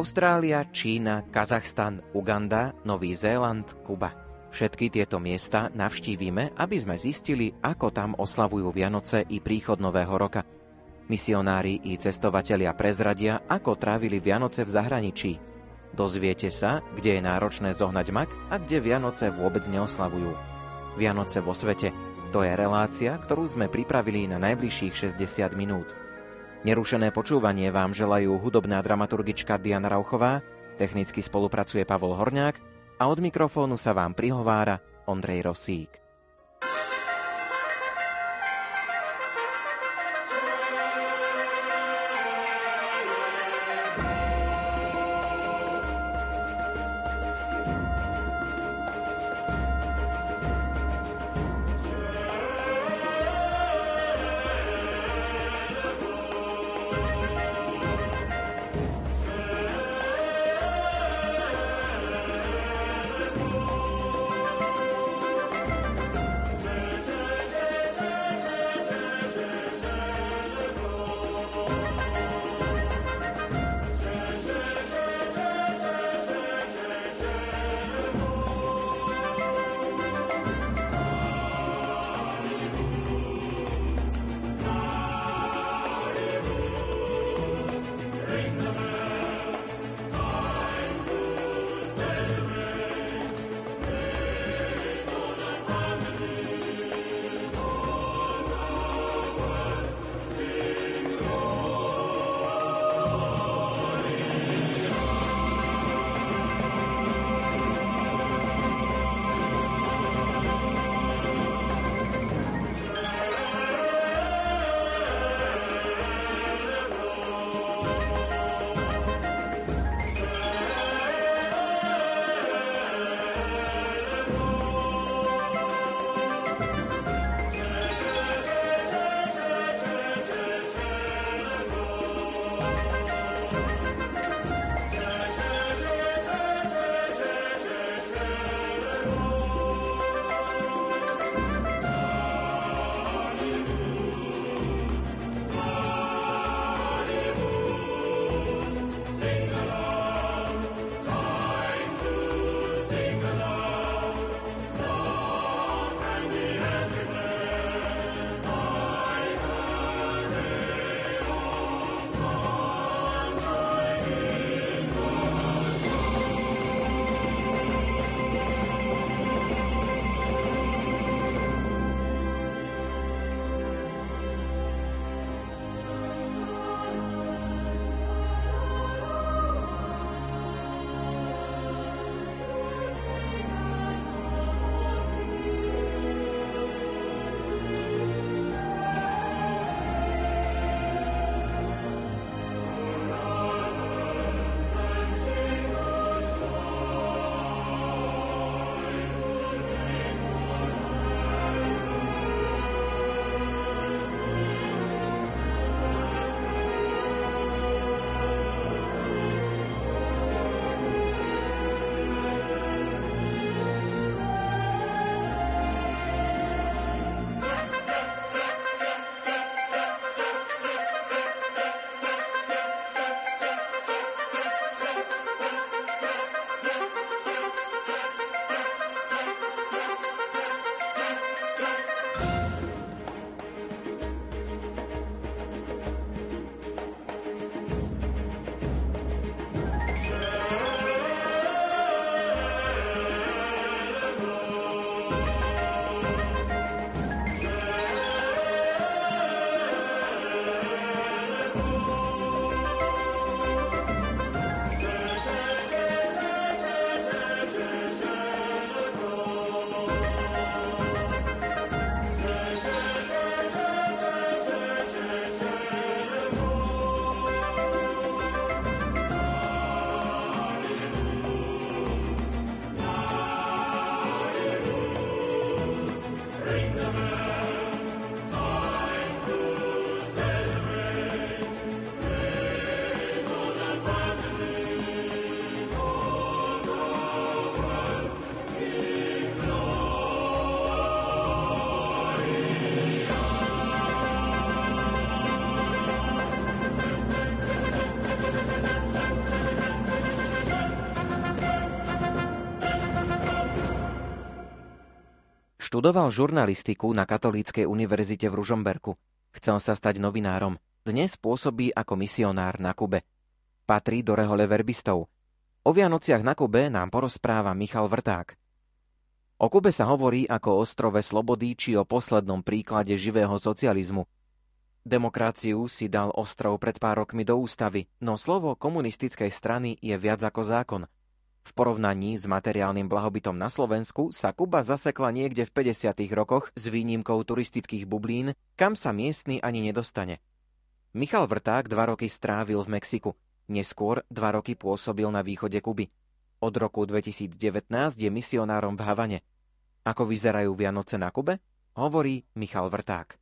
Austrália, Čína, Kazachstan, Uganda, Nový Zéland, Kuba. Všetky tieto miesta navštívime, aby sme zistili, ako tam oslavujú Vianoce i príchod Nového roka. Misionári i cestovatelia prezradia, ako trávili Vianoce v zahraničí. Dozviete sa, kde je náročné zohnať mak a kde Vianoce vôbec neoslavujú. Vianoce vo svete – to je relácia, ktorú sme pripravili na najbližších 60 minút. Nerušené počúvanie vám želajú hudobná dramaturgička Diana Rauchová, technicky spolupracuje Pavol Horňák a od mikrofónu sa vám prihovára Ondrej Rosík. Študoval žurnalistiku na Katolíckej univerzite v Ružomberku. Chcel sa stať novinárom. Dnes pôsobí ako misionár na Kube. Patrí do rehole verbistov. O Vianociach na Kube nám porozpráva Michal Vrták. O Kube sa hovorí ako o ostrove slobody či o poslednom príklade živého socializmu. Demokraciu si dal ostrov pred pár rokmi do ústavy, no slovo komunistickej strany je viac ako zákon. V porovnaní s materiálnym blahobytom na Slovensku sa Kuba zasekla niekde v 50. rokoch s výnimkou turistických bublín, kam sa miestny ani nedostane. Michal Vrták dva roky strávil v Mexiku, neskôr dva roky pôsobil na východe Kuby. Od roku 2019 je misionárom v Havane. Ako vyzerajú Vianoce na Kube? Hovorí Michal Vrták.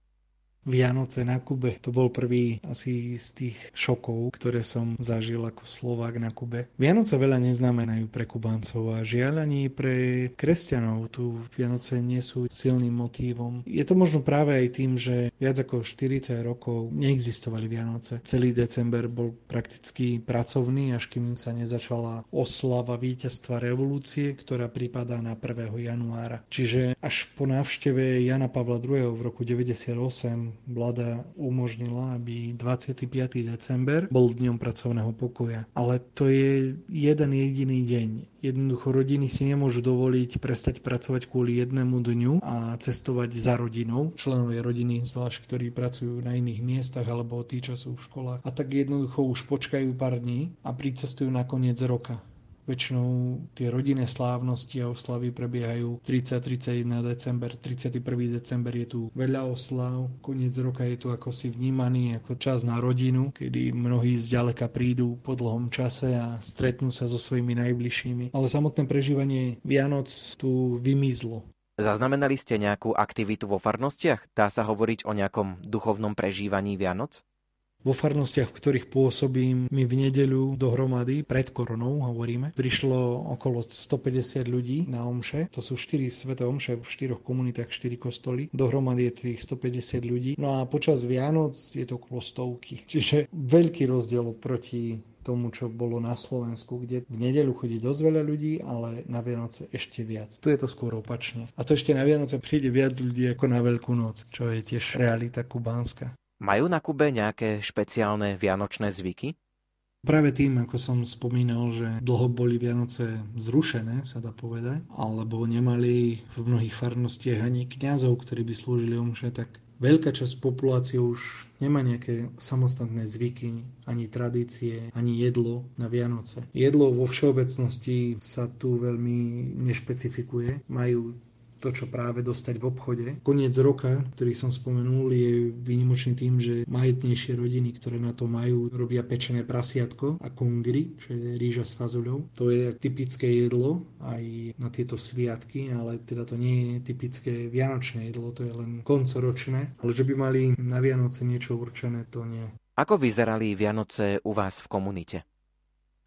Vianoce na Kube. To bol prvý asi z tých šokov, ktoré som zažil ako Slovák na Kube. Vianoce veľa neznamenajú pre Kubáncov a žiaľ ani pre kresťanov. Tu Vianoce nie sú silným motívom. Je to možno práve aj tým, že viac ako 40 rokov neexistovali Vianoce. Celý december bol prakticky pracovný, až kým sa nezačala oslava víťazstva revolúcie, ktorá pripadá na 1. januára. Čiže až po návšteve Jana Pavla II v roku 98 vláda umožnila, aby 25. december bol dňom pracovného pokoja. Ale to je jeden jediný deň. Jednoducho rodiny si nemôžu dovoliť prestať pracovať kvôli jednému dňu a cestovať za rodinou. Členovia rodiny, zvlášť ktorí pracujú na iných miestach alebo tí, čo sú v školách. A tak jednoducho už počkajú pár dní a pricestujú na koniec roka. Väčšinou tie rodinné slávnosti a oslavy prebiehajú 30-31 december, 31. december je tu veľa oslav, koniec roka je tu ako si vnímaný ako čas na rodinu, kedy mnohí zďaleka prídu po dlhom čase a stretnú sa so svojimi najbližšími. Ale samotné prežívanie Vianoc tu vymizlo. Zaznamenali ste nejakú aktivitu vo farnostiach? Dá sa hovoriť o nejakom duchovnom prežívaní Vianoc? Vo farnostiach, v ktorých pôsobím, mi v nedeľu dohromady, pred koronou hovoríme, prišlo okolo 150 ľudí na omše. To sú 4 sveté omše v 4 komunitách, 4 kostoly. Dohromady je tých 150 ľudí. No a počas Vianoc je to okolo stovky. Čiže veľký rozdiel proti tomu, čo bolo na Slovensku, kde v nedeľu chodí dosť veľa ľudí, ale na Vianoce ešte viac. Tu je to skôr opačne. A to ešte na Vianoce príde viac ľudí ako na Veľkú noc, čo je tiež realita kubánska. Majú na Kube nejaké špeciálne vianočné zvyky? Práve tým, ako som spomínal, že dlho boli Vianoce zrušené, sa dá povedať, alebo nemali v mnohých farnostiach ani kňazov, ktorí by slúžili omše, tak veľká časť populácie už nemá nejaké samostatné zvyky, ani tradície, ani jedlo na Vianoce. Jedlo vo všeobecnosti sa tu veľmi nešpecifikuje. Majú to, čo práve dostať v obchode. Koniec roka, ktorý som spomenul, je výnimočný tým, že majetnejšie rodiny, ktoré na to majú, robia pečené prasiatko a kongri, čo je rýža s fazuľou. To je typické jedlo aj na tieto sviatky, ale teda to nie je typické vianočné jedlo, to je len koncoročné. Ale že by mali na Vianoce niečo určené, to nie. Ako vyzerali Vianoce u vás v komunite?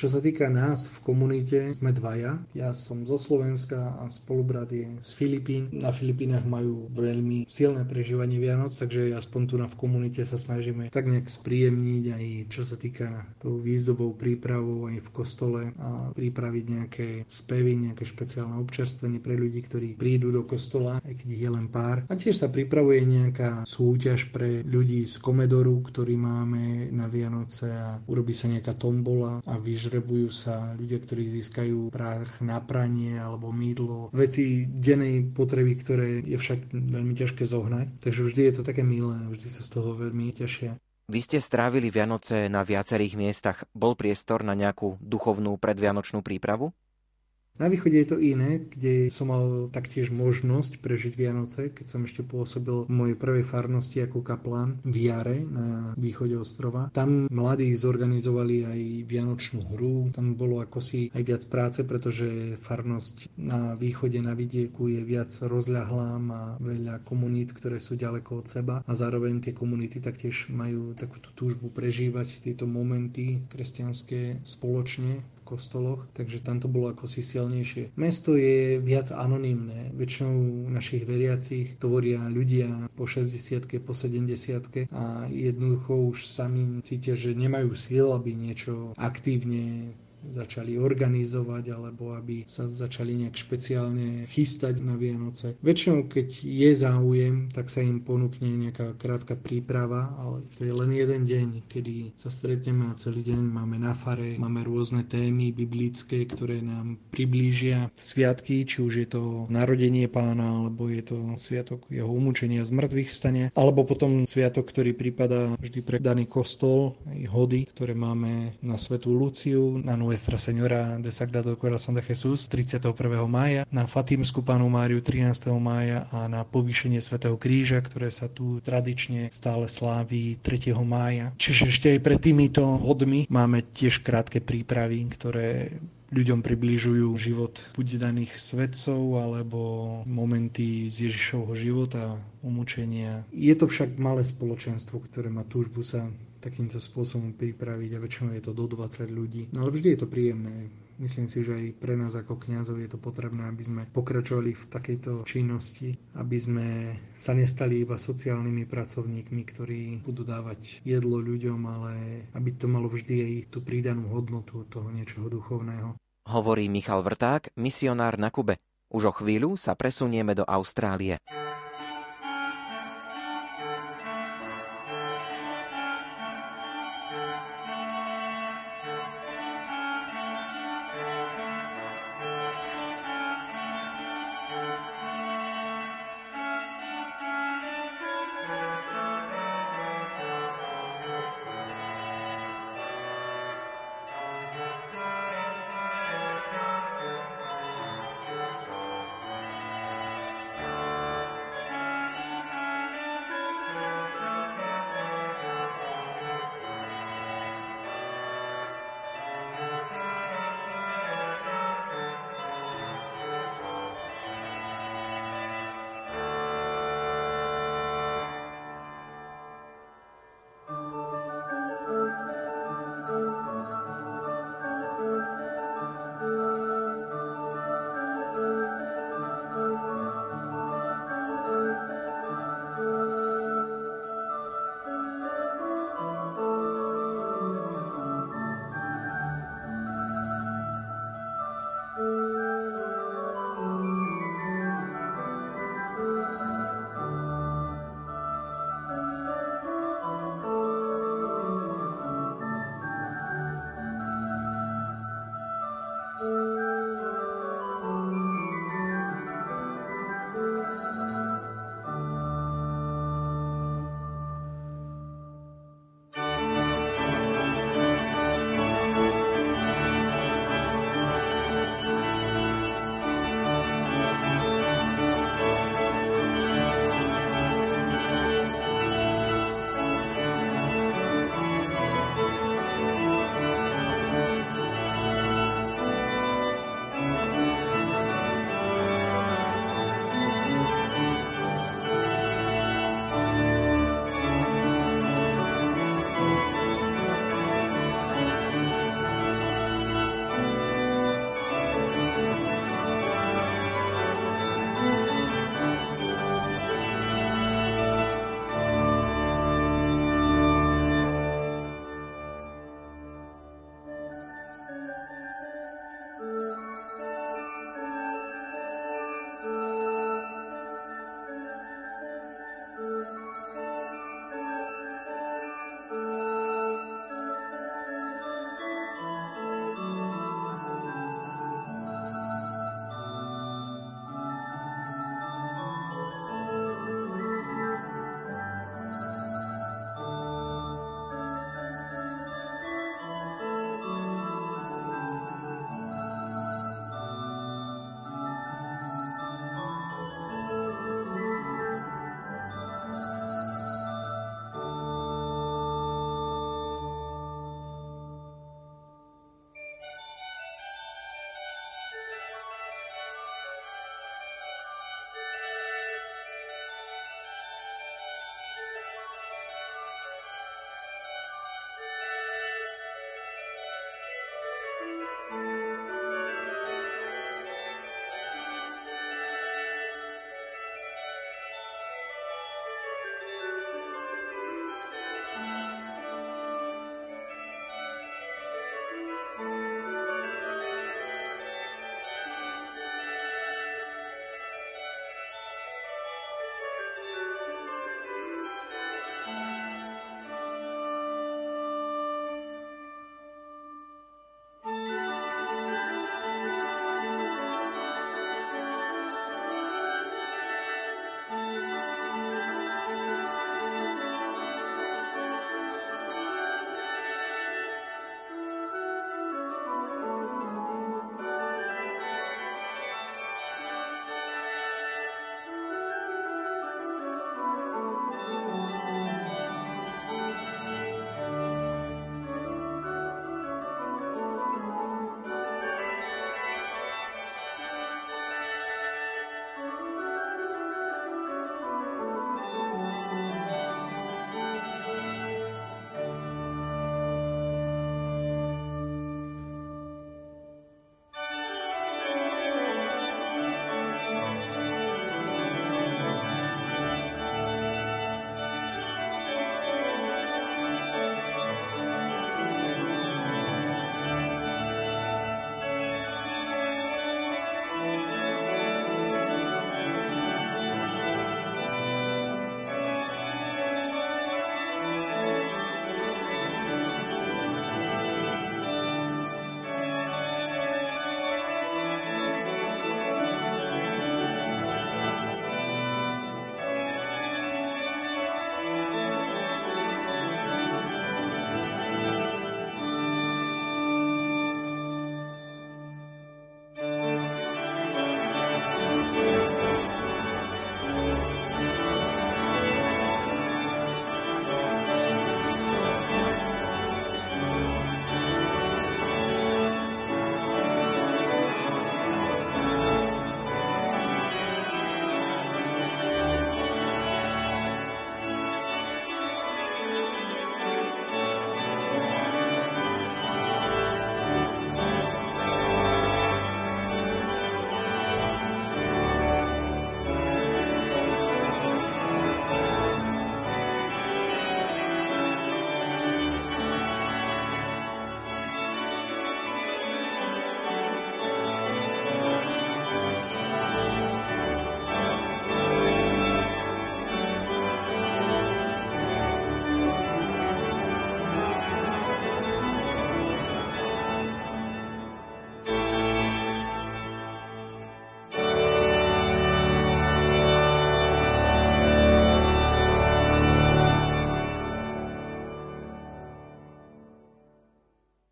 Čo sa týka nás v komunite, sme dvaja. Ja som zo Slovenska a spolubrat je z Filipín. Na Filipínach majú veľmi silné prežívanie Vianoc, takže aspoň tu na v komunite sa snažíme tak nejak spríjemniť aj čo sa týka tou výzdobou prípravou aj v kostole a pripraviť nejaké spevy, nejaké špeciálne občerstvenie pre ľudí, ktorí prídu do kostola, aj keď je len pár. A tiež sa pripravuje nejaká súťaž pre ľudí z Komedoru, ktorý máme na Vianoce a urobí sa nejaká tombola a vyž žrebujú sa ľudia, ktorí získajú prach na pranie alebo mydlo, veci dennej potreby, ktoré je však veľmi ťažké zohnať. Takže vždy je to také milé, vždy sa z toho veľmi tešia. Vy ste strávili Vianoce na viacerých miestach. Bol priestor na nejakú duchovnú predvianočnú prípravu? Na východe je to iné, kde som mal taktiež možnosť prežiť Vianoce, keď som ešte pôsobil v mojej prvej farnosti ako kaplán v Jare na východe ostrova. Tam mladí zorganizovali aj Vianočnú hru, tam bolo ako si aj viac práce, pretože farnosť na východe na vidieku je viac rozľahlá, má veľa komunít, ktoré sú ďaleko od seba a zároveň tie komunity taktiež majú takúto túžbu prežívať tieto momenty kresťanské spoločne kostoloch, takže tam to bolo ako si silnejšie. Mesto je viac anonymné. Väčšinou našich veriacich tvoria ľudia po 60 po 70 a jednoducho už sami cítia, že nemajú síl, aby niečo aktívne začali organizovať alebo aby sa začali nejak špeciálne chystať na Vianoce. Väčšinou, keď je záujem, tak sa im ponúkne nejaká krátka príprava, ale to je len jeden deň, kedy sa stretneme a celý deň máme na fare, máme rôzne témy biblické, ktoré nám priblížia sviatky, či už je to narodenie pána, alebo je to sviatok jeho umúčenia z mŕtvych stane, alebo potom sviatok, ktorý prípada vždy pre daný kostol, hody, ktoré máme na Svetú Luciu, na Nuestra Señora de Sagrado Corazón de Jesús 31. mája, na Fatímsku pánu Máriu 13. mája a na povýšenie Svetého kríža, ktoré sa tu tradične stále sláví 3. mája. Čiže ešte aj pred týmito hodmi máme tiež krátke prípravy, ktoré ľuďom približujú život buď daných svedcov alebo momenty z Ježišovho života, umúčenia. Je to však malé spoločenstvo, ktoré má túžbu sa takýmto spôsobom pripraviť a väčšinou je to do 20 ľudí. No ale vždy je to príjemné. Myslím si, že aj pre nás ako kňazov je to potrebné, aby sme pokračovali v takejto činnosti, aby sme sa nestali iba sociálnymi pracovníkmi, ktorí budú dávať jedlo ľuďom, ale aby to malo vždy aj tú pridanú hodnotu toho niečoho duchovného. Hovorí Michal Vrták, misionár na Kube. Už o chvíľu sa presunieme do Austrálie.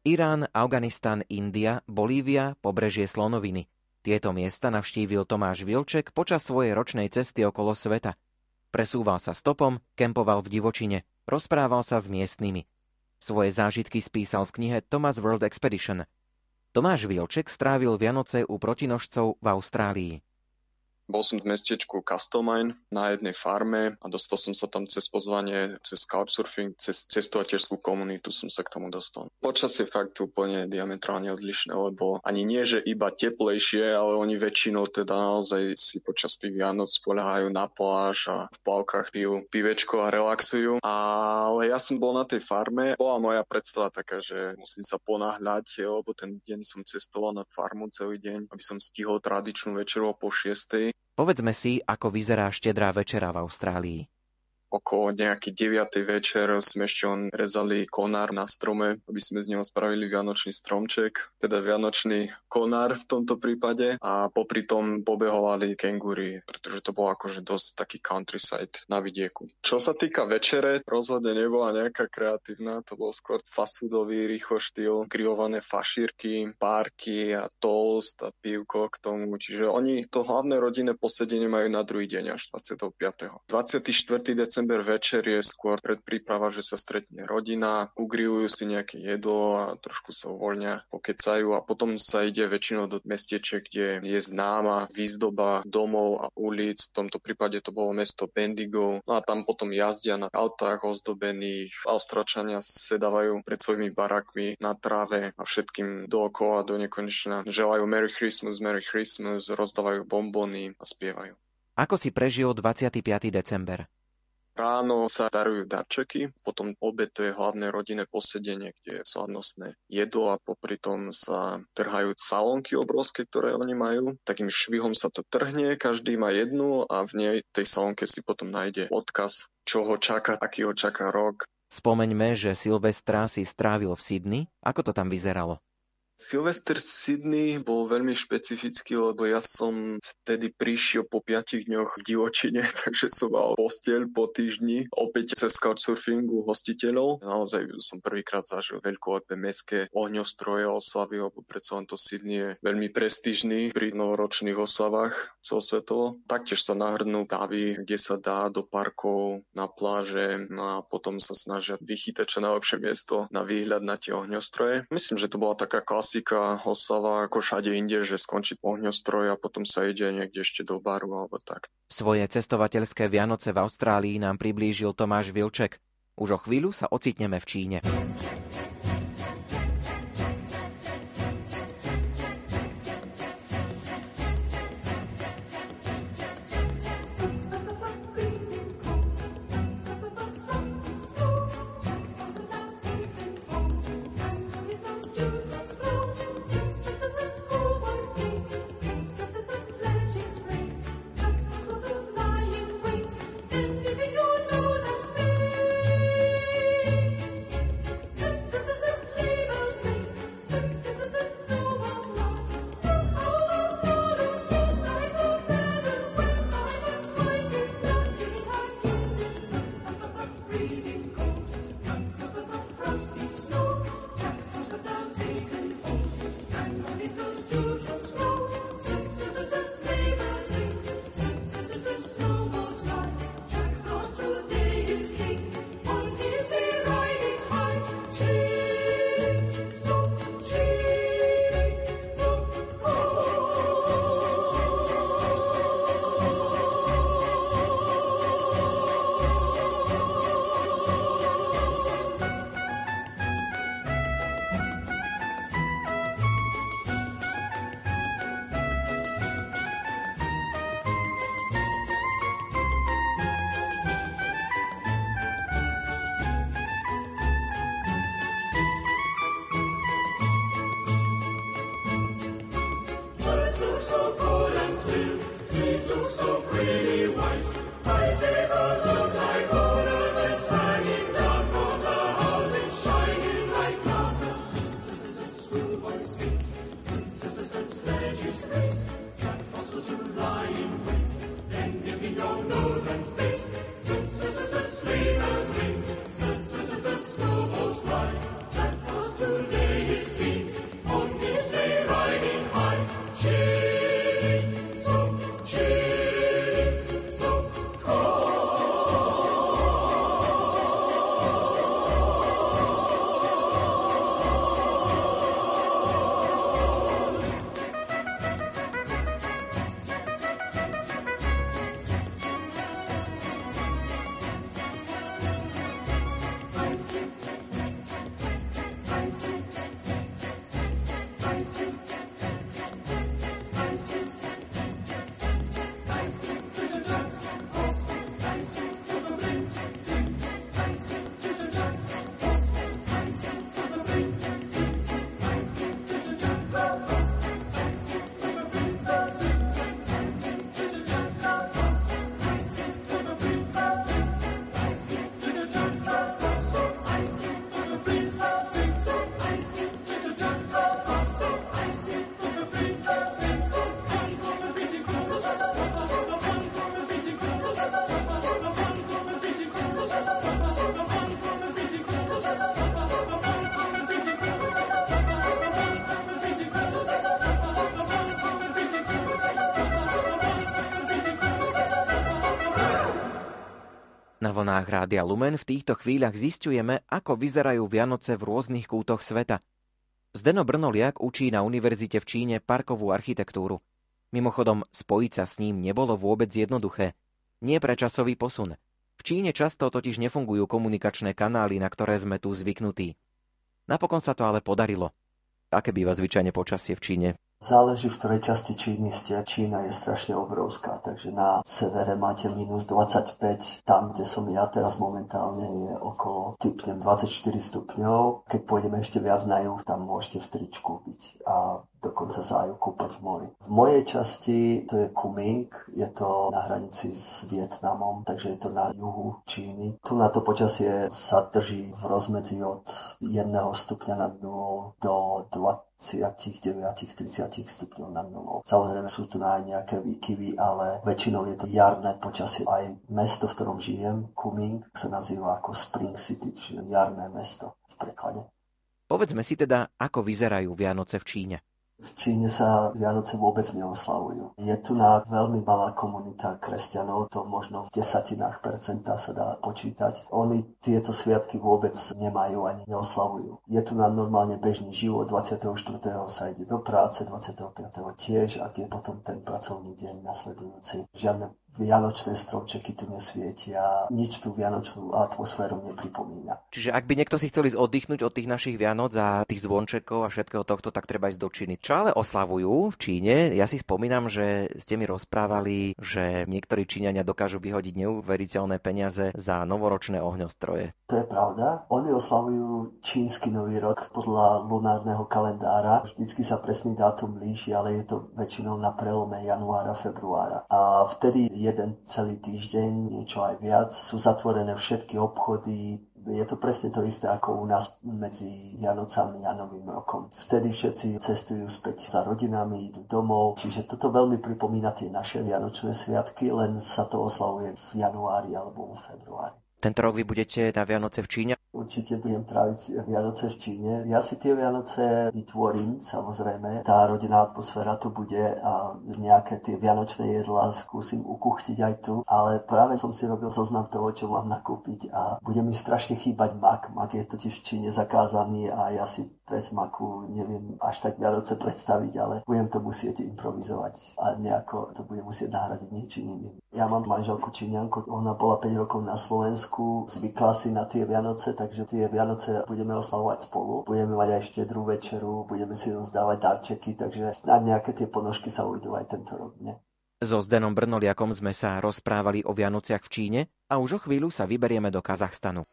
Irán, Afganistan, India, Bolívia, pobrežie Slonoviny. Tieto miesta navštívil Tomáš Vilček počas svojej ročnej cesty okolo sveta. Presúval sa stopom, kempoval v divočine, rozprával sa s miestnymi. Svoje zážitky spísal v knihe Thomas World Expedition. Tomáš Vilček strávil Vianoce u protinožcov v Austrálii. Bol som v mestečku Castlemaine na jednej farme a dostal som sa tam cez pozvanie, cez couchsurfing, cez cestovateľskú komunitu som sa k tomu dostal. Počas je fakt úplne diametrálne odlišné, lebo ani nie, že iba teplejšie, ale oni väčšinou teda naozaj si počas tých Vianoc poľahajú na pláž a v plavkách pijú pivečko a relaxujú. Ale ja som bol na tej farme, bola moja predstava taká, že musím sa ponáhľať, lebo ten deň som cestoval na farmu celý deň, aby som stihol tradičnú večeru po 6. Povedzme si, ako vyzerá štedrá večera v Austrálii okolo nejaký 9. večer sme ešte on rezali konár na strome, aby sme z neho spravili vianočný stromček, teda vianočný konár v tomto prípade a popri tom pobehovali kengúry, pretože to bolo akože dosť taký countryside na vidieku. Čo sa týka večere, rozhodne nebola nejaká kreatívna, to bol skôr fast foodový rýchlo štýl, grillované fašírky, párky a toast a pivko k tomu, čiže oni to hlavné rodinné posedenie majú na druhý deň až 25. 24. december december večer je skôr predpríprava, že sa stretne rodina, ugrilujú si nejaké jedlo a trošku sa uvoľnia, pokecajú a potom sa ide väčšinou do mesteče, kde je známa výzdoba domov a ulic. V tomto prípade to bolo mesto Bendigo. No a tam potom jazdia na autách ozdobených. Austračania sedávajú pred svojimi barakmi na tráve a všetkým dookola do nekonečna želajú Merry Christmas, Merry Christmas, rozdávajú bombony a spievajú. Ako si prežil 25. december? Ráno sa darujú darčeky, potom obed to je hlavné rodinné posedenie, kde je slavnostné jedlo a popri tom sa trhajú salónky obrovské, ktoré oni majú. Takým švihom sa to trhne, každý má jednu a v nej tej salónke si potom nájde odkaz, čo ho čaká, aký ho čaká rok. Spomeňme, že Silvestra si strávil v Sydney. Ako to tam vyzeralo? Silvester Sydney bol veľmi špecifický, lebo ja som vtedy prišiel po 5 dňoch v divočine, takže som mal posteľ po týždni, opäť cez couchsurfingu hostiteľov. Naozaj som prvýkrát zažil veľkolepé mestské ohňostroje oslavy, lebo predsa len to Sydney je veľmi prestížny pri novoročných oslavách celosvetovo. Taktiež sa nahrnú davy, kde sa dá do parkov, na pláže no a potom sa snažia vychytať čo najlepšie miesto na výhľad na tie ohňostroje. Myslím, že to bola taká klasika klasika oslava ako všade inde, že skončí ohňostroj a potom sa ide niekde ešte do baru alebo tak. Svoje cestovateľské Vianoce v Austrálii nám priblížil Tomáš Vilček. Už o chvíľu sa ocitneme v Číne. so cold and still, trees look so freely white. Bicycles look like ornaments hanging down from the houses, shining like glasses. Schoolboys skate, statues race, cat fossils are lying. in. Na vlnách Rádia Lumen v týchto chvíľach zistujeme, ako vyzerajú Vianoce v rôznych kútoch sveta. Zdeno Brnoliak učí na univerzite v Číne parkovú architektúru. Mimochodom, spojiť sa s ním nebolo vôbec jednoduché. Nie pre časový posun. V Číne často totiž nefungujú komunikačné kanály, na ktoré sme tu zvyknutí. Napokon sa to ale podarilo. Aké býva zvyčajne počasie v Číne? Záleží, v ktorej časti Číny ste. Čína je strašne obrovská, takže na severe máte minus 25, tam, kde som ja teraz momentálne je okolo, typnem 24 stupňov. Keď pôjdeme ešte viac na juh, tam môžete v tričku byť a dokonca sa aj kúpať v mori. V mojej časti to je Kuming, je to na hranici s Vietnamom, takže je to na juhu Číny. Tu na to počasie sa drží v rozmedzi od 1 stupňa nad nulou do 20 29-30 stupňov nad nulou. Samozrejme sú tu aj nejaké výkyvy, ale väčšinou je to jarné počasie. Aj mesto, v ktorom žijem, Kuming, sa nazýva ako Spring City, čiže jarné mesto v preklade. Povedzme si teda, ako vyzerajú Vianoce v Číne. V Číne sa Vianoce vôbec neoslavujú. Je tu na veľmi malá komunita kresťanov, to možno v desatinách percenta sa dá počítať. Oni tieto sviatky vôbec nemajú ani neoslavujú. Je tu na normálne bežný život, 24. sa ide do práce, 25. tiež, ak je potom ten pracovný deň nasledujúci. Žiadne vianočné stromčeky tu nesvietia, nič tú vianočnú atmosféru nepripomína. Čiže ak by niekto si chcel ísť oddychnúť od tých našich Vianoc a tých zvončekov a všetkého tohto, tak treba ísť do Číny. Čo ale oslavujú v Číne? Ja si spomínam, že ste mi rozprávali, že niektorí Číňania dokážu vyhodiť neuveriteľné peniaze za novoročné ohňostroje. To je pravda. Oni oslavujú čínsky nový rok podľa lunárneho kalendára. Vždycky sa presný dátum líši, ale je to väčšinou na prelome januára, februára. A vtedy jeden celý týždeň, niečo aj viac. Sú zatvorené všetky obchody, je to presne to isté ako u nás medzi Vianocami a Novým rokom. Vtedy všetci cestujú späť za rodinami, idú domov, čiže toto veľmi pripomína tie naše Vianočné sviatky, len sa to oslavuje v januári alebo v februári. Tento rok vy budete na Vianoce v Číne? Určite budem tráviť Vianoce v Číne. Ja si tie Vianoce vytvorím, samozrejme. Tá rodinná atmosféra tu bude a nejaké tie vianočné jedlá skúsim ukuchtiť aj tu. Ale práve som si robil zoznam toho, čo mám nakúpiť a bude mi strašne chýbať mak. Mak je totiž v Číne zakázaný a ja si bez maku neviem až tak Vianoce predstaviť, ale budem to musieť improvizovať a nejako to budem musieť nahradiť niečím iným. Ja mám manželku Číňanku, ona bola 5 rokov na Slovensku, zvykla si na tie Vianoce, takže tie Vianoce budeme oslavovať spolu. Budeme mať aj štedrú večeru, budeme si rozdávať darčeky, takže snad nejaké tie ponožky sa ujdú aj tento rok. Ne? So Zdenom Brnoliakom sme sa rozprávali o Vianociach v Číne a už o chvíľu sa vyberieme do Kazachstanu.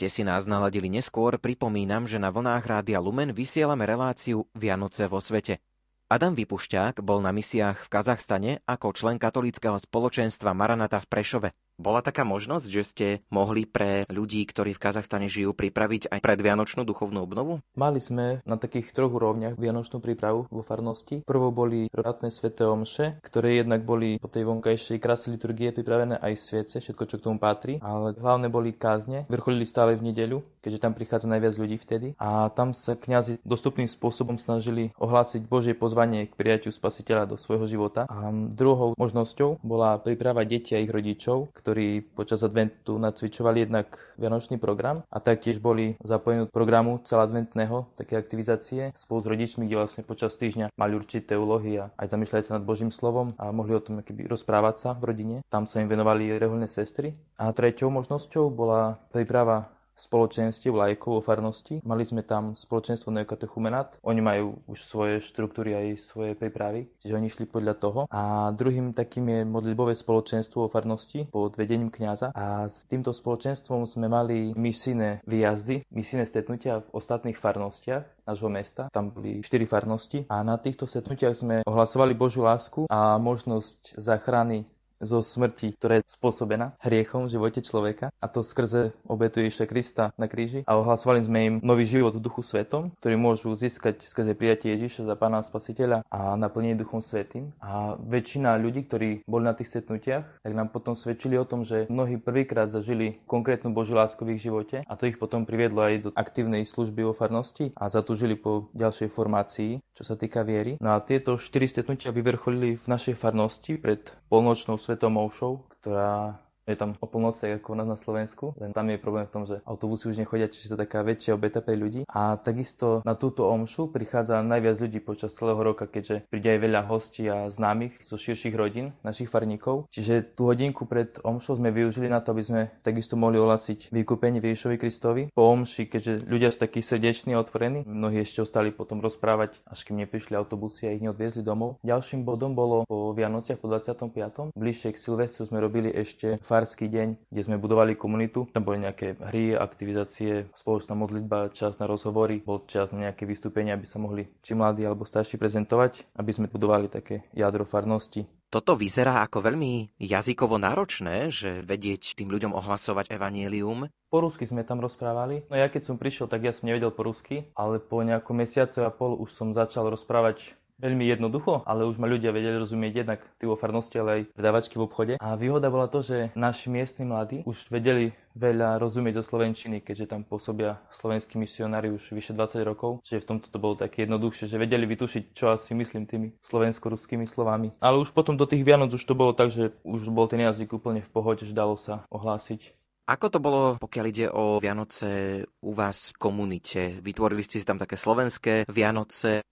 Ste si nás naladili neskôr, pripomínam, že na vlnách Rádia Lumen vysielame reláciu Vianoce vo svete. Adam Vypušťák bol na misiách v Kazachstane ako člen katolíckého spoločenstva Maranata v Prešove. Bola taká možnosť, že ste mohli pre ľudí, ktorí v Kazachstane žijú, pripraviť aj predvianočnú duchovnú obnovu? Mali sme na takých troch úrovniach vianočnú prípravu vo farnosti. Prvo boli rotátne sveté omše, ktoré jednak boli po tej vonkajšej krásy liturgie pripravené aj sviece, všetko čo k tomu patrí, ale hlavne boli kázne, vrcholili stále v nedeľu, keďže tam prichádza najviac ľudí vtedy. A tam sa kňazi dostupným spôsobom snažili ohlásiť Božie pozvanie k prijatiu spasiteľa do svojho života. A druhou možnosťou bola príprava detí a ich rodičov, ktorí počas adventu nacvičovali jednak vianočný program a taktiež boli zapojení do programu celadventného, také aktivizácie spolu s rodičmi, kde vlastne počas týždňa mali určité úlohy a aj zamýšľali sa nad Božím slovom a mohli o tom keby rozprávať sa v rodine. Tam sa im venovali reholné sestry. A treťou možnosťou bola príprava spoločenstiev lajkov o farnosti. Mali sme tam spoločenstvo Neokatechumenát. Oni majú už svoje štruktúry aj svoje prípravy, čiže oni išli podľa toho. A druhým takým je modlitbové spoločenstvo o farnosti pod vedením kňaza. A s týmto spoločenstvom sme mali misijné výjazdy, misijné stretnutia v ostatných farnostiach nášho mesta. Tam boli štyri farnosti a na týchto stretnutiach sme ohlasovali Božiu lásku a možnosť záchrany zo smrti, ktorá je spôsobená hriechom v živote človeka a to skrze obetu Ježiša Krista na kríži a ohlasovali sme im nový život v duchu svetom, ktorý môžu získať skrze prijatie Ježiša za pána spasiteľa a naplnenie duchom svetým. A väčšina ľudí, ktorí boli na tých stretnutiach, tak nám potom svedčili o tom, že mnohí prvýkrát zažili konkrétnu Božiu lásku v ich živote a to ich potom priviedlo aj do aktívnej služby vo farnosti a zatúžili po ďalšej formácii, čo sa týka viery. No a tieto štyri stretnutia vyvrcholili v našej farnosti pred polnočnou svetou moušou, ktorá je tam o polnoci, ako u nás na Slovensku, len tam je problém v tom, že autobusy už nechodia, čiže to taká väčšia obeta pre ľudí. A takisto na túto omšu prichádza najviac ľudí počas celého roka, keďže príde aj veľa hostí a známych zo širších rodín, našich farníkov. Čiže tú hodinku pred omšou sme využili na to, aby sme takisto mohli ohlasiť vykúpenie Ježišovi Kristovi. Po omši, keďže ľudia sú takí srdeční a otvorení, mnohí ešte ostali potom rozprávať, až kým neprišli autobusy a ich neodviezli domov. Ďalším bodom bolo po Vianociach po 25. Bližšie k Silvestru sme robili ešte far farský deň, kde sme budovali komunitu. Tam boli nejaké hry, aktivizácie, spoločná modlitba, čas na rozhovory, bol čas na nejaké vystúpenia, aby sa mohli či mladí alebo starší prezentovať, aby sme budovali také jadro farnosti. Toto vyzerá ako veľmi jazykovo náročné, že vedieť tým ľuďom ohlasovať evanielium. Po rusky sme tam rozprávali. No ja keď som prišiel, tak ja som nevedel po rusky, ale po nejakom mesiacu a pol už som začal rozprávať veľmi jednoducho, ale už ma ľudia vedeli rozumieť jednak tí vo farnosti, ale aj predavačky v obchode. A výhoda bola to, že naši miestni mladí už vedeli veľa rozumieť zo slovenčiny, keďže tam pôsobia slovenskí misionári už vyše 20 rokov, čiže v tomto to bolo také jednoduchšie, že vedeli vytušiť, čo asi myslím tými slovensko-ruskými slovami. Ale už potom do tých Vianoc už to bolo tak, že už bol ten jazyk úplne v pohode, že dalo sa ohlásiť. Ako to bolo, pokiaľ ide o Vianoce u vás v komunite? Vytvorili ste si tam také slovenské Vianoce?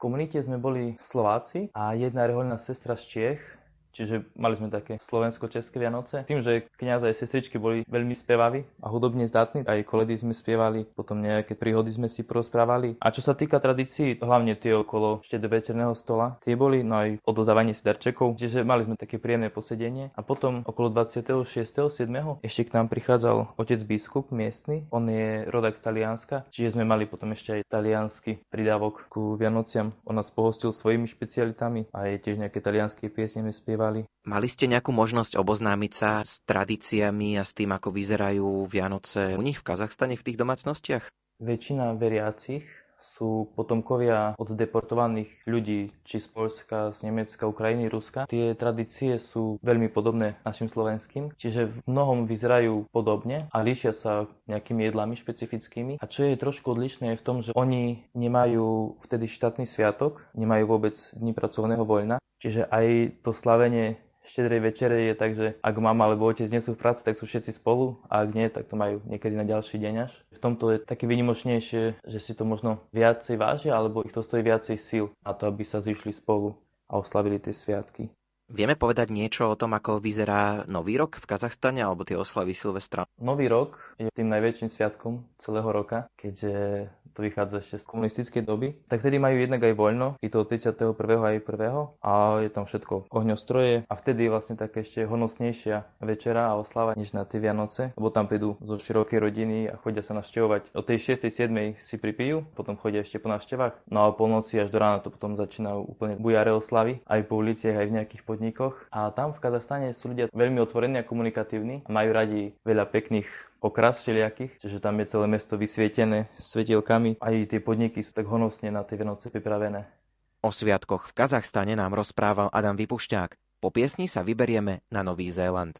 Komunite sme boli Slováci a jedna reholná sestra z Čiech, Čiže mali sme také slovensko-české Vianoce. Tým, že kniaz aj sestričky boli veľmi spevaví a hudobne zdatní, aj koledy sme spievali, potom nejaké príhody sme si prosprávali. A čo sa týka tradícií, hlavne tie okolo ešte do večerného stola, tie boli, no aj odozávanie si darčekov, čiže mali sme také príjemné posedenie. A potom okolo 26.7. ešte k nám prichádzal otec biskup miestny, on je rodak z Talianska, čiže sme mali potom ešte aj taliansky pridávok ku Vianociam. On nás pohostil svojimi špecialitami a je tiež nejaké talianské piesne spievali spievali. Mali ste nejakú možnosť oboznámiť sa s tradíciami a s tým, ako vyzerajú Vianoce u nich v Kazachstane v tých domácnostiach? Väčšina veriacich sú potomkovia od deportovaných ľudí, či z Polska, z Nemecka, Ukrajiny, Ruska. Tie tradície sú veľmi podobné našim slovenským, čiže v mnohom vyzerajú podobne a líšia sa nejakými jedlami špecifickými. A čo je trošku odlišné je v tom, že oni nemajú vtedy štátny sviatok, nemajú vôbec dní pracovného voľna, Čiže aj to slavenie štedrej večere je tak, že ak mama alebo otec nie sú v práci, tak sú všetci spolu a ak nie, tak to majú niekedy na ďalší deň až. V tomto je také vynimočnejšie, že si to možno viacej vážia alebo ich to stojí viacej síl na to, aby sa zišli spolu a oslavili tie sviatky. Vieme povedať niečo o tom, ako vyzerá Nový rok v Kazachstane alebo tie oslavy Silvestra? Nový rok je tým najväčším sviatkom celého roka, keďže to vychádza ešte z komunistickej doby, tak vtedy majú jednak aj voľno, je to od 31. aj 1. a je tam všetko ohňostroje a vtedy je vlastne také ešte honosnejšia večera a oslava než na tie Vianoce, lebo tam prídu zo širokej rodiny a chodia sa navštevovať. Od tej 6. 7. si pripijú, potom chodia ešte po návštevách, no a po noci až do rána to potom začínajú úplne bujare oslavy, aj po uliciach, aj v nejakých podnikoch. A tam v Kazachstane sú ľudia veľmi otvorení a komunikatívni majú radi veľa pekných okras všelijakých, čiže tam je celé mesto vysvietené svetielkami. Aj tie podniky sú tak honosne na tie Vianoce pripravené. O sviatkoch v Kazachstane nám rozprával Adam Vypušťák. Po piesni sa vyberieme na Nový Zéland.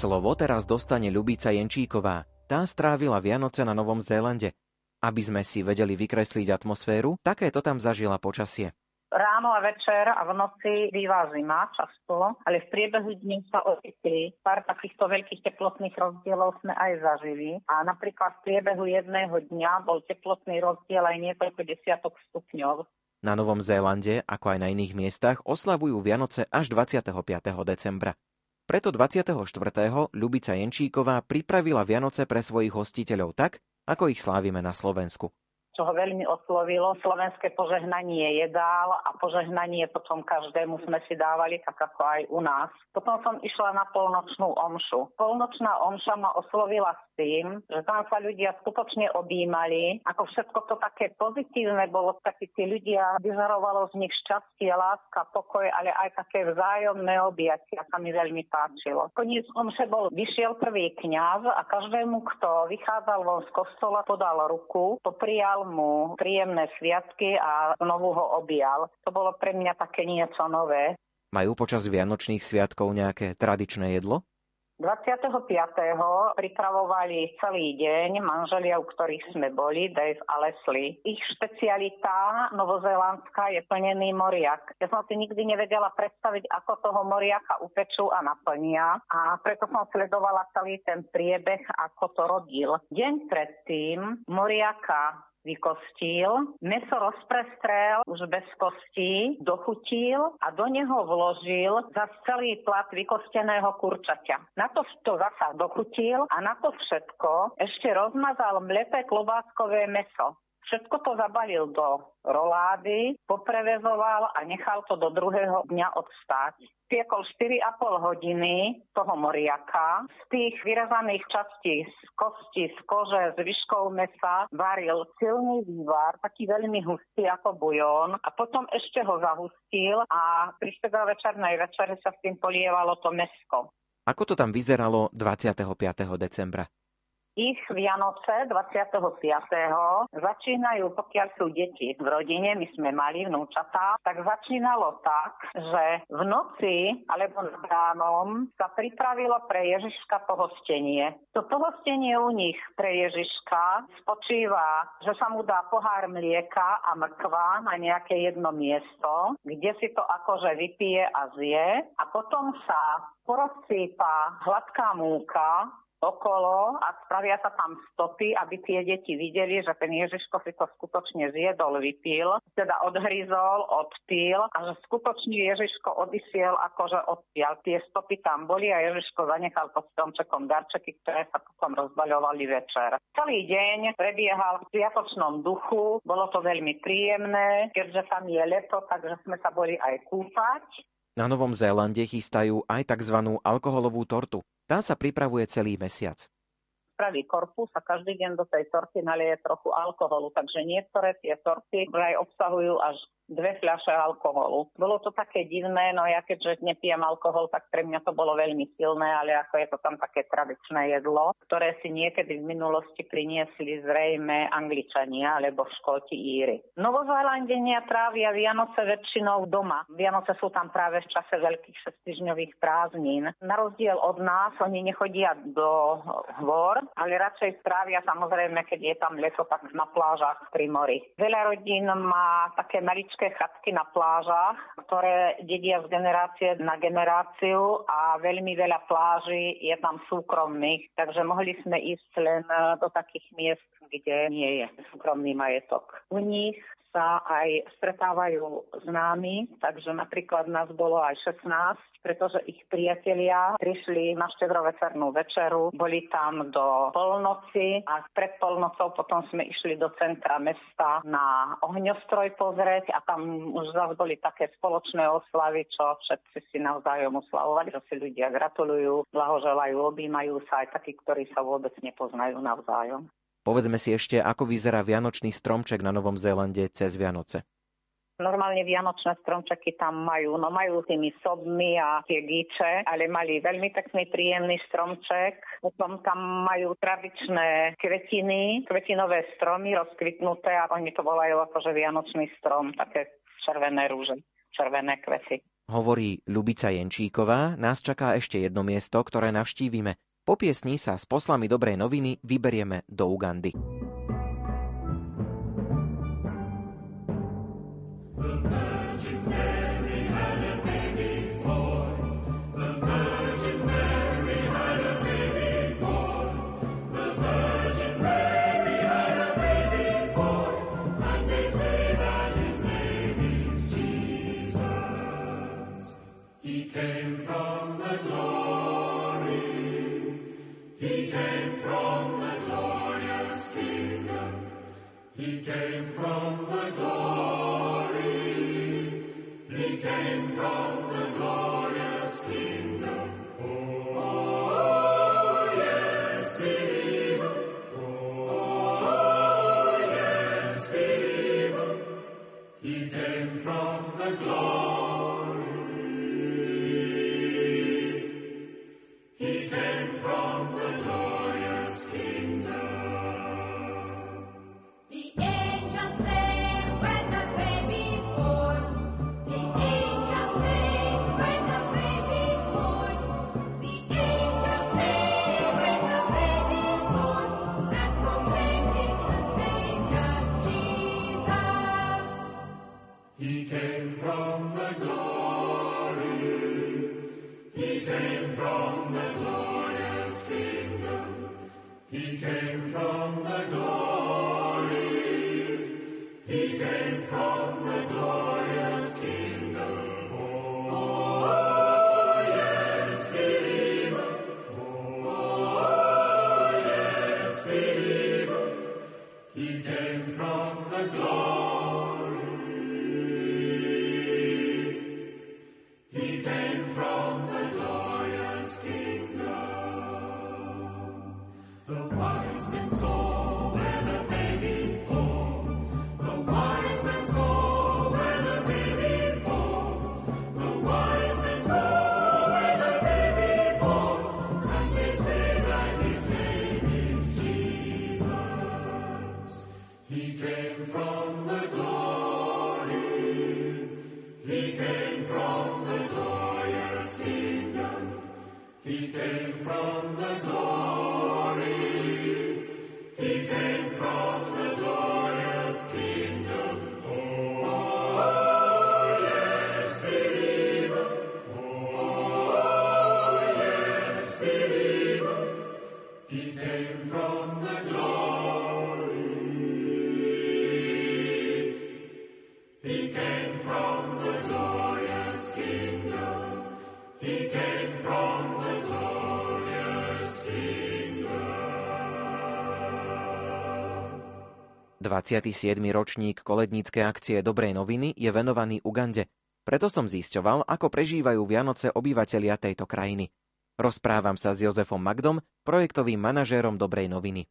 Slovo teraz dostane Ľubica Jenčíková. Tá strávila Vianoce na Novom Zélande. Aby sme si vedeli vykresliť atmosféru, takéto tam zažila počasie. Ráno a večer a v noci býva zima často, ale v priebehu dní sa ocitli. Pár takýchto veľkých teplotných rozdielov sme aj zažili. A napríklad v priebehu jedného dňa bol teplotný rozdiel aj niekoľko desiatok stupňov. Na Novom Zélande, ako aj na iných miestach, oslavujú Vianoce až 25. decembra. Preto 24. Ľubica Jenčíková pripravila Vianoce pre svojich hostiteľov tak, ako ich slávime na Slovensku čo ho veľmi oslovilo. Slovenské požehnanie jedál a požehnanie potom každému sme si dávali, tak ako aj u nás. Potom som išla na polnočnú omšu. Polnočná omša ma oslovila s tým, že tam sa ľudia skutočne objímali. Ako všetko to také pozitívne bolo, takí tí ľudia, vyžarovalo z nich šťastie, láska, pokoj, ale aj také vzájomné objatia sa mi veľmi páčilo. Koniec omše bol, vyšiel prvý kňaz a každému, kto vychádzal von z kostola, podal ruku, poprijal mu príjemné sviatky a znovu ho objal. To bolo pre mňa také niečo nové. Majú počas Vianočných sviatkov nejaké tradičné jedlo? 25. pripravovali celý deň manželia, u ktorých sme boli, Dave a Leslie. Ich špecialita novozélandská je plnený moriak. Ja som si nikdy nevedela predstaviť, ako toho moriaka upečú a naplnia a preto som sledovala celý ten priebeh, ako to rodil. Deň predtým moriaka vykostil, meso rozprestrel už bez kostí, dochutil a do neho vložil za celý plat vykosteného kurčaťa. Na to to zasa dochutil a na to všetko ešte rozmazal mleté klobáskové meso. Všetko to zabalil do rolády, poprevezoval a nechal to do druhého dňa odstáť. Piekol 4,5 hodiny toho moriaka. Z tých vyrezaných častí, z kosti, z kože, z vyškov mesa varil silný vývar, taký veľmi hustý ako bujón a potom ešte ho zahustil a pri večernej večere sa s tým polievalo to mesko. Ako to tam vyzeralo 25. decembra? Ich Vianoce 25. začínajú, pokiaľ sú deti v rodine, my sme mali vnúčatá, tak začínalo tak, že v noci alebo nad ránom sa pripravilo pre Ježiška pohostenie. To pohostenie u nich pre Ježiška spočíva, že sa mu dá pohár mlieka a mrkva na nejaké jedno miesto, kde si to akože vypije a zje a potom sa porozsýpa hladká múka okolo a spravia sa tam stopy, aby tie deti videli, že ten Ježiško si to skutočne zjedol, vypil, teda odhryzol, odpil a že skutočne Ježiško odišiel akože odpial. Tie stopy tam boli a Ježiško zanechal pod stromčekom darčeky, ktoré sa potom rozbaľovali večer. Celý deň prebiehal v sviatočnom duchu, bolo to veľmi príjemné, keďže tam je leto, takže sme sa boli aj kúpať. Na Novom Zélande chystajú aj tzv. alkoholovú tortu. Tá sa pripravuje celý mesiac spraví korpus a každý deň do tej torty nalieje trochu alkoholu. Takže niektoré tie torty aj obsahujú až dve fľaše alkoholu. Bolo to také divné, no ja keďže nepijem alkohol, tak pre mňa to bolo veľmi silné, ale ako je to tam také tradičné jedlo, ktoré si niekedy v minulosti priniesli zrejme Angličania alebo Škóti Íry. Novozélandenia trávia Vianoce väčšinou doma. Vianoce sú tam práve v čase veľkých šestižňových prázdnin. Na rozdiel od nás, oni nechodia do hôr, ale radšej strávia samozrejme, keď je tam leto, tak na plážach pri mori. Veľa rodín má také maličké maličké chatky na plážach, ktoré dedia z generácie na generáciu a veľmi veľa pláží je tam súkromných, takže mohli sme ísť len do takých miest, kde nie je súkromný majetok. U nich sa aj stretávajú s nami, takže napríklad nás bolo aj 16, pretože ich priatelia prišli na štedrovečernú večeru, boli tam do polnoci a pred polnocou potom sme išli do centra mesta na ohňostroj pozrieť a tam už zase boli také spoločné oslavy, čo všetci si navzájom oslavovali, že si ľudia gratulujú, blahoželajú, objímajú sa aj takí, ktorí sa vôbec nepoznajú navzájom. Povedzme si ešte, ako vyzerá vianočný stromček na Novom Zélande cez Vianoce. Normálne vianočné stromčeky tam majú, no majú tými sobmi a tie gíče, ale mali veľmi pekný, príjemný stromček. Potom tam majú tradičné kvetiny, kvetinové stromy rozkvitnuté a oni to volajú akože vianočný strom, také červené rúže, červené kvety. Hovorí Lubica Jenčíková, nás čaká ešte jedno miesto, ktoré navštívime. Po piesni sa s poslami dobrej noviny vyberieme do Ugandy. 27. ročník koledníckej akcie Dobrej noviny je venovaný Ugande. Preto som zisťoval, ako prežívajú Vianoce obyvatelia tejto krajiny. Rozprávam sa s Jozefom Magdom, projektovým manažérom Dobrej noviny.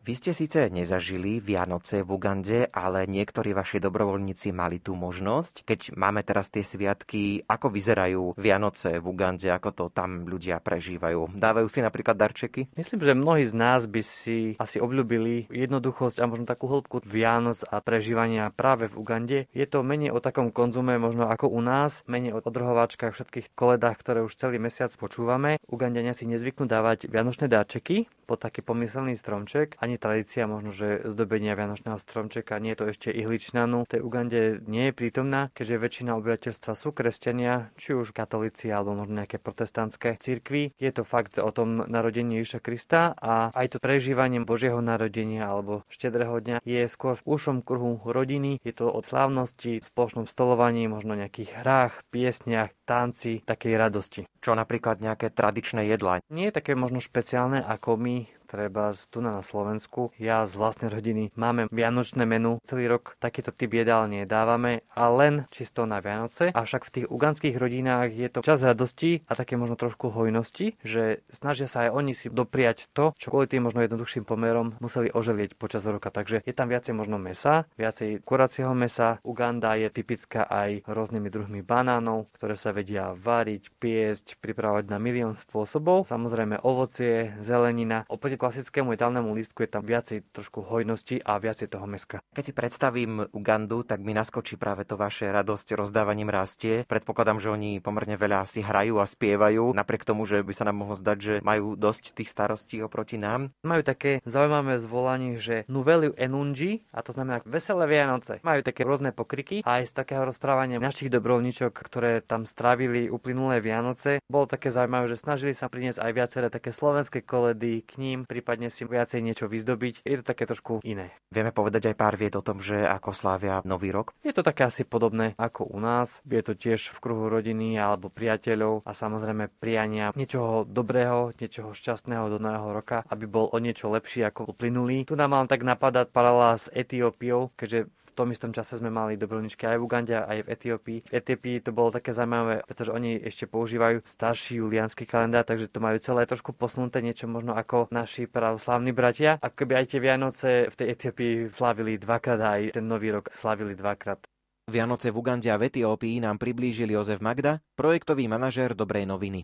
Vy ste síce nezažili Vianoce v Ugande, ale niektorí vaši dobrovoľníci mali tú možnosť. Keď máme teraz tie sviatky, ako vyzerajú Vianoce v Ugande, ako to tam ľudia prežívajú? Dávajú si napríklad darčeky? Myslím, že mnohí z nás by si asi obľúbili jednoduchosť a možno takú hĺbku Vianoc a prežívania práve v Ugande. Je to menej o takom konzume možno ako u nás, menej o odrhováčkach, všetkých koledách, ktoré už celý mesiac počúvame. Ugandania si nezvyknú dávať vianočné darčeky pod taký pomyselný stromček, ani tradícia možno, že zdobenia vianočného stromčeka, nie je to ešte ihličnanu. V tej Ugande nie je prítomná, keďže väčšina obyvateľstva sú kresťania, či už katolíci alebo možno nejaké protestantské cirkvy. Je to fakt o tom narodení Ježiša Krista a aj to prežívanie Božieho narodenia alebo štedrého dňa je skôr v úšom kruhu rodiny. Je to o slávnosti, spoločnom stolovaní, možno nejakých hrách, piesniach, tanci, takej radosti. Čo napríklad nejaké tradičné jedlá? Nie je také možno špeciálne ako my treba z tu na Slovensku. Ja z vlastnej rodiny máme vianočné menu. Celý rok takýto typ jedál nedávame a len čisto na Vianoce. Avšak v tých uganských rodinách je to čas radosti a také možno trošku hojnosti, že snažia sa aj oni si dopriať to, čo kvôli tým možno jednoduchším pomerom museli oželieť počas roka. Takže je tam viacej možno mesa, viacej kuracieho mesa. Uganda je typická aj rôznymi druhmi banánov, ktoré sa vedia variť, piesť, pripravovať na milión spôsobov. Samozrejme ovocie, zelenina. Opäť klasickému jedálnemu lístku je tam viacej trošku hojnosti a viacej toho meska. Keď si predstavím Ugandu, tak mi naskočí práve to vaše radosť rozdávaním rastie. Predpokladám, že oni pomerne veľa si hrajú a spievajú, napriek tomu, že by sa nám mohlo zdať, že majú dosť tých starostí oproti nám. Majú také zaujímavé zvolanie, že Nuveliu Enunji, a to znamená veselé Vianoce. Majú také rôzne pokriky a aj z takého rozprávania našich dobrovníčok, ktoré tam strávili uplynulé Vianoce, bolo také zaujímavé, že snažili sa priniesť aj viaceré také slovenské koledy k ním, prípadne si viacej niečo vyzdobiť. Je to také trošku iné. Vieme povedať aj pár vied o tom, že ako slávia Nový rok? Je to také asi podobné ako u nás. Je to tiež v kruhu rodiny alebo priateľov a samozrejme priania niečoho dobrého, niečoho šťastného do nového roka, aby bol o niečo lepší ako uplynulý. Tu nám mal tak napadať paralela s Etiópiou, keďže tom istom čase sme mali dobrovoľničky aj v Ugande, aj v Etiópii. V Etiópii to bolo také zaujímavé, pretože oni ešte používajú starší julianský kalendár, takže to majú celé trošku posunuté, niečo možno ako naši pravoslávni bratia. Ako keby aj tie Vianoce v tej Etiópii slávili dvakrát aj ten nový rok slávili dvakrát. Vianoce v Ugande a v Etiópii nám priblížil Jozef Magda, projektový manažér Dobrej noviny.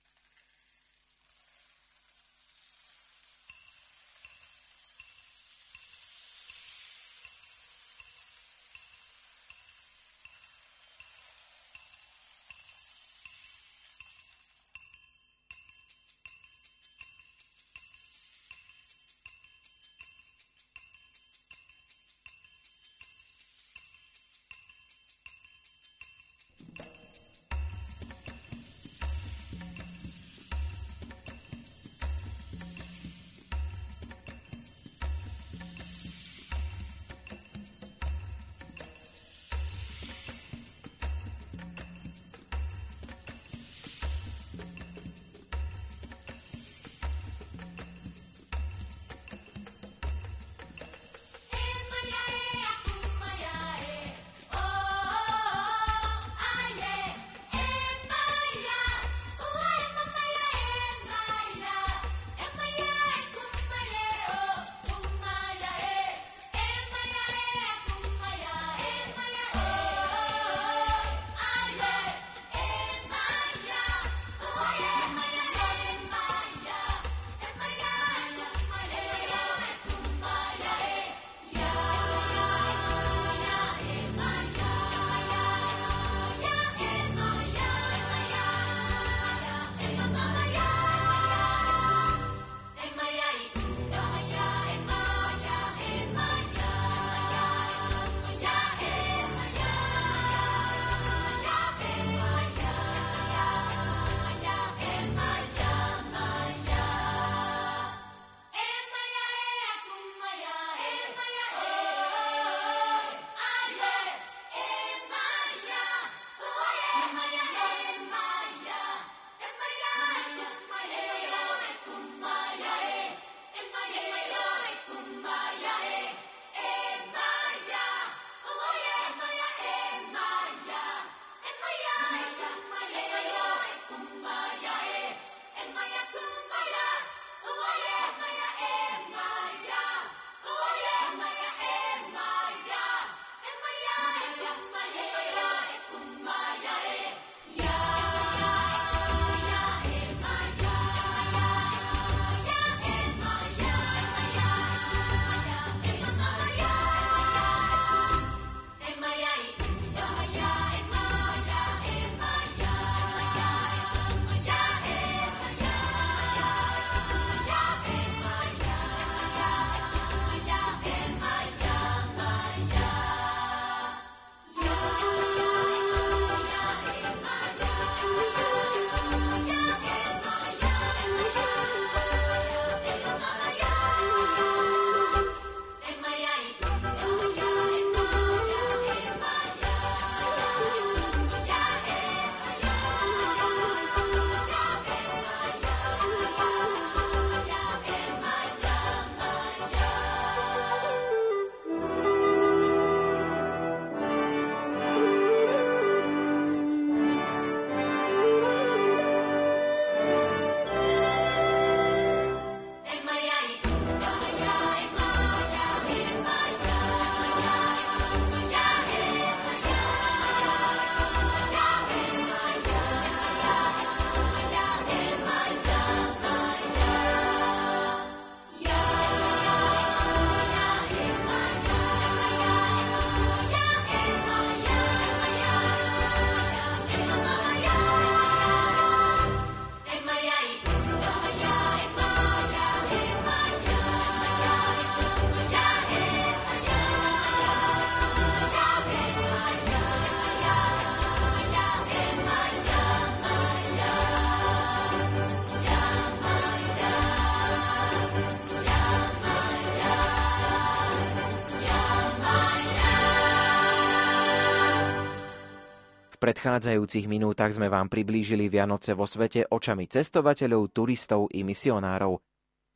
Predchádzajúcich minútach sme vám priblížili Vianoce vo svete očami cestovateľov, turistov i misionárov.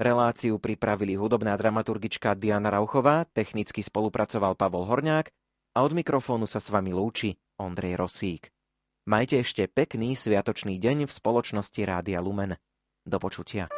Reláciu pripravili hudobná dramaturgička Diana Rauchová, technicky spolupracoval Pavol Horňák a od mikrofónu sa s vami lúči Ondrej Rosík. Majte ešte pekný sviatočný deň v spoločnosti Rádia Lumen. Do počutia.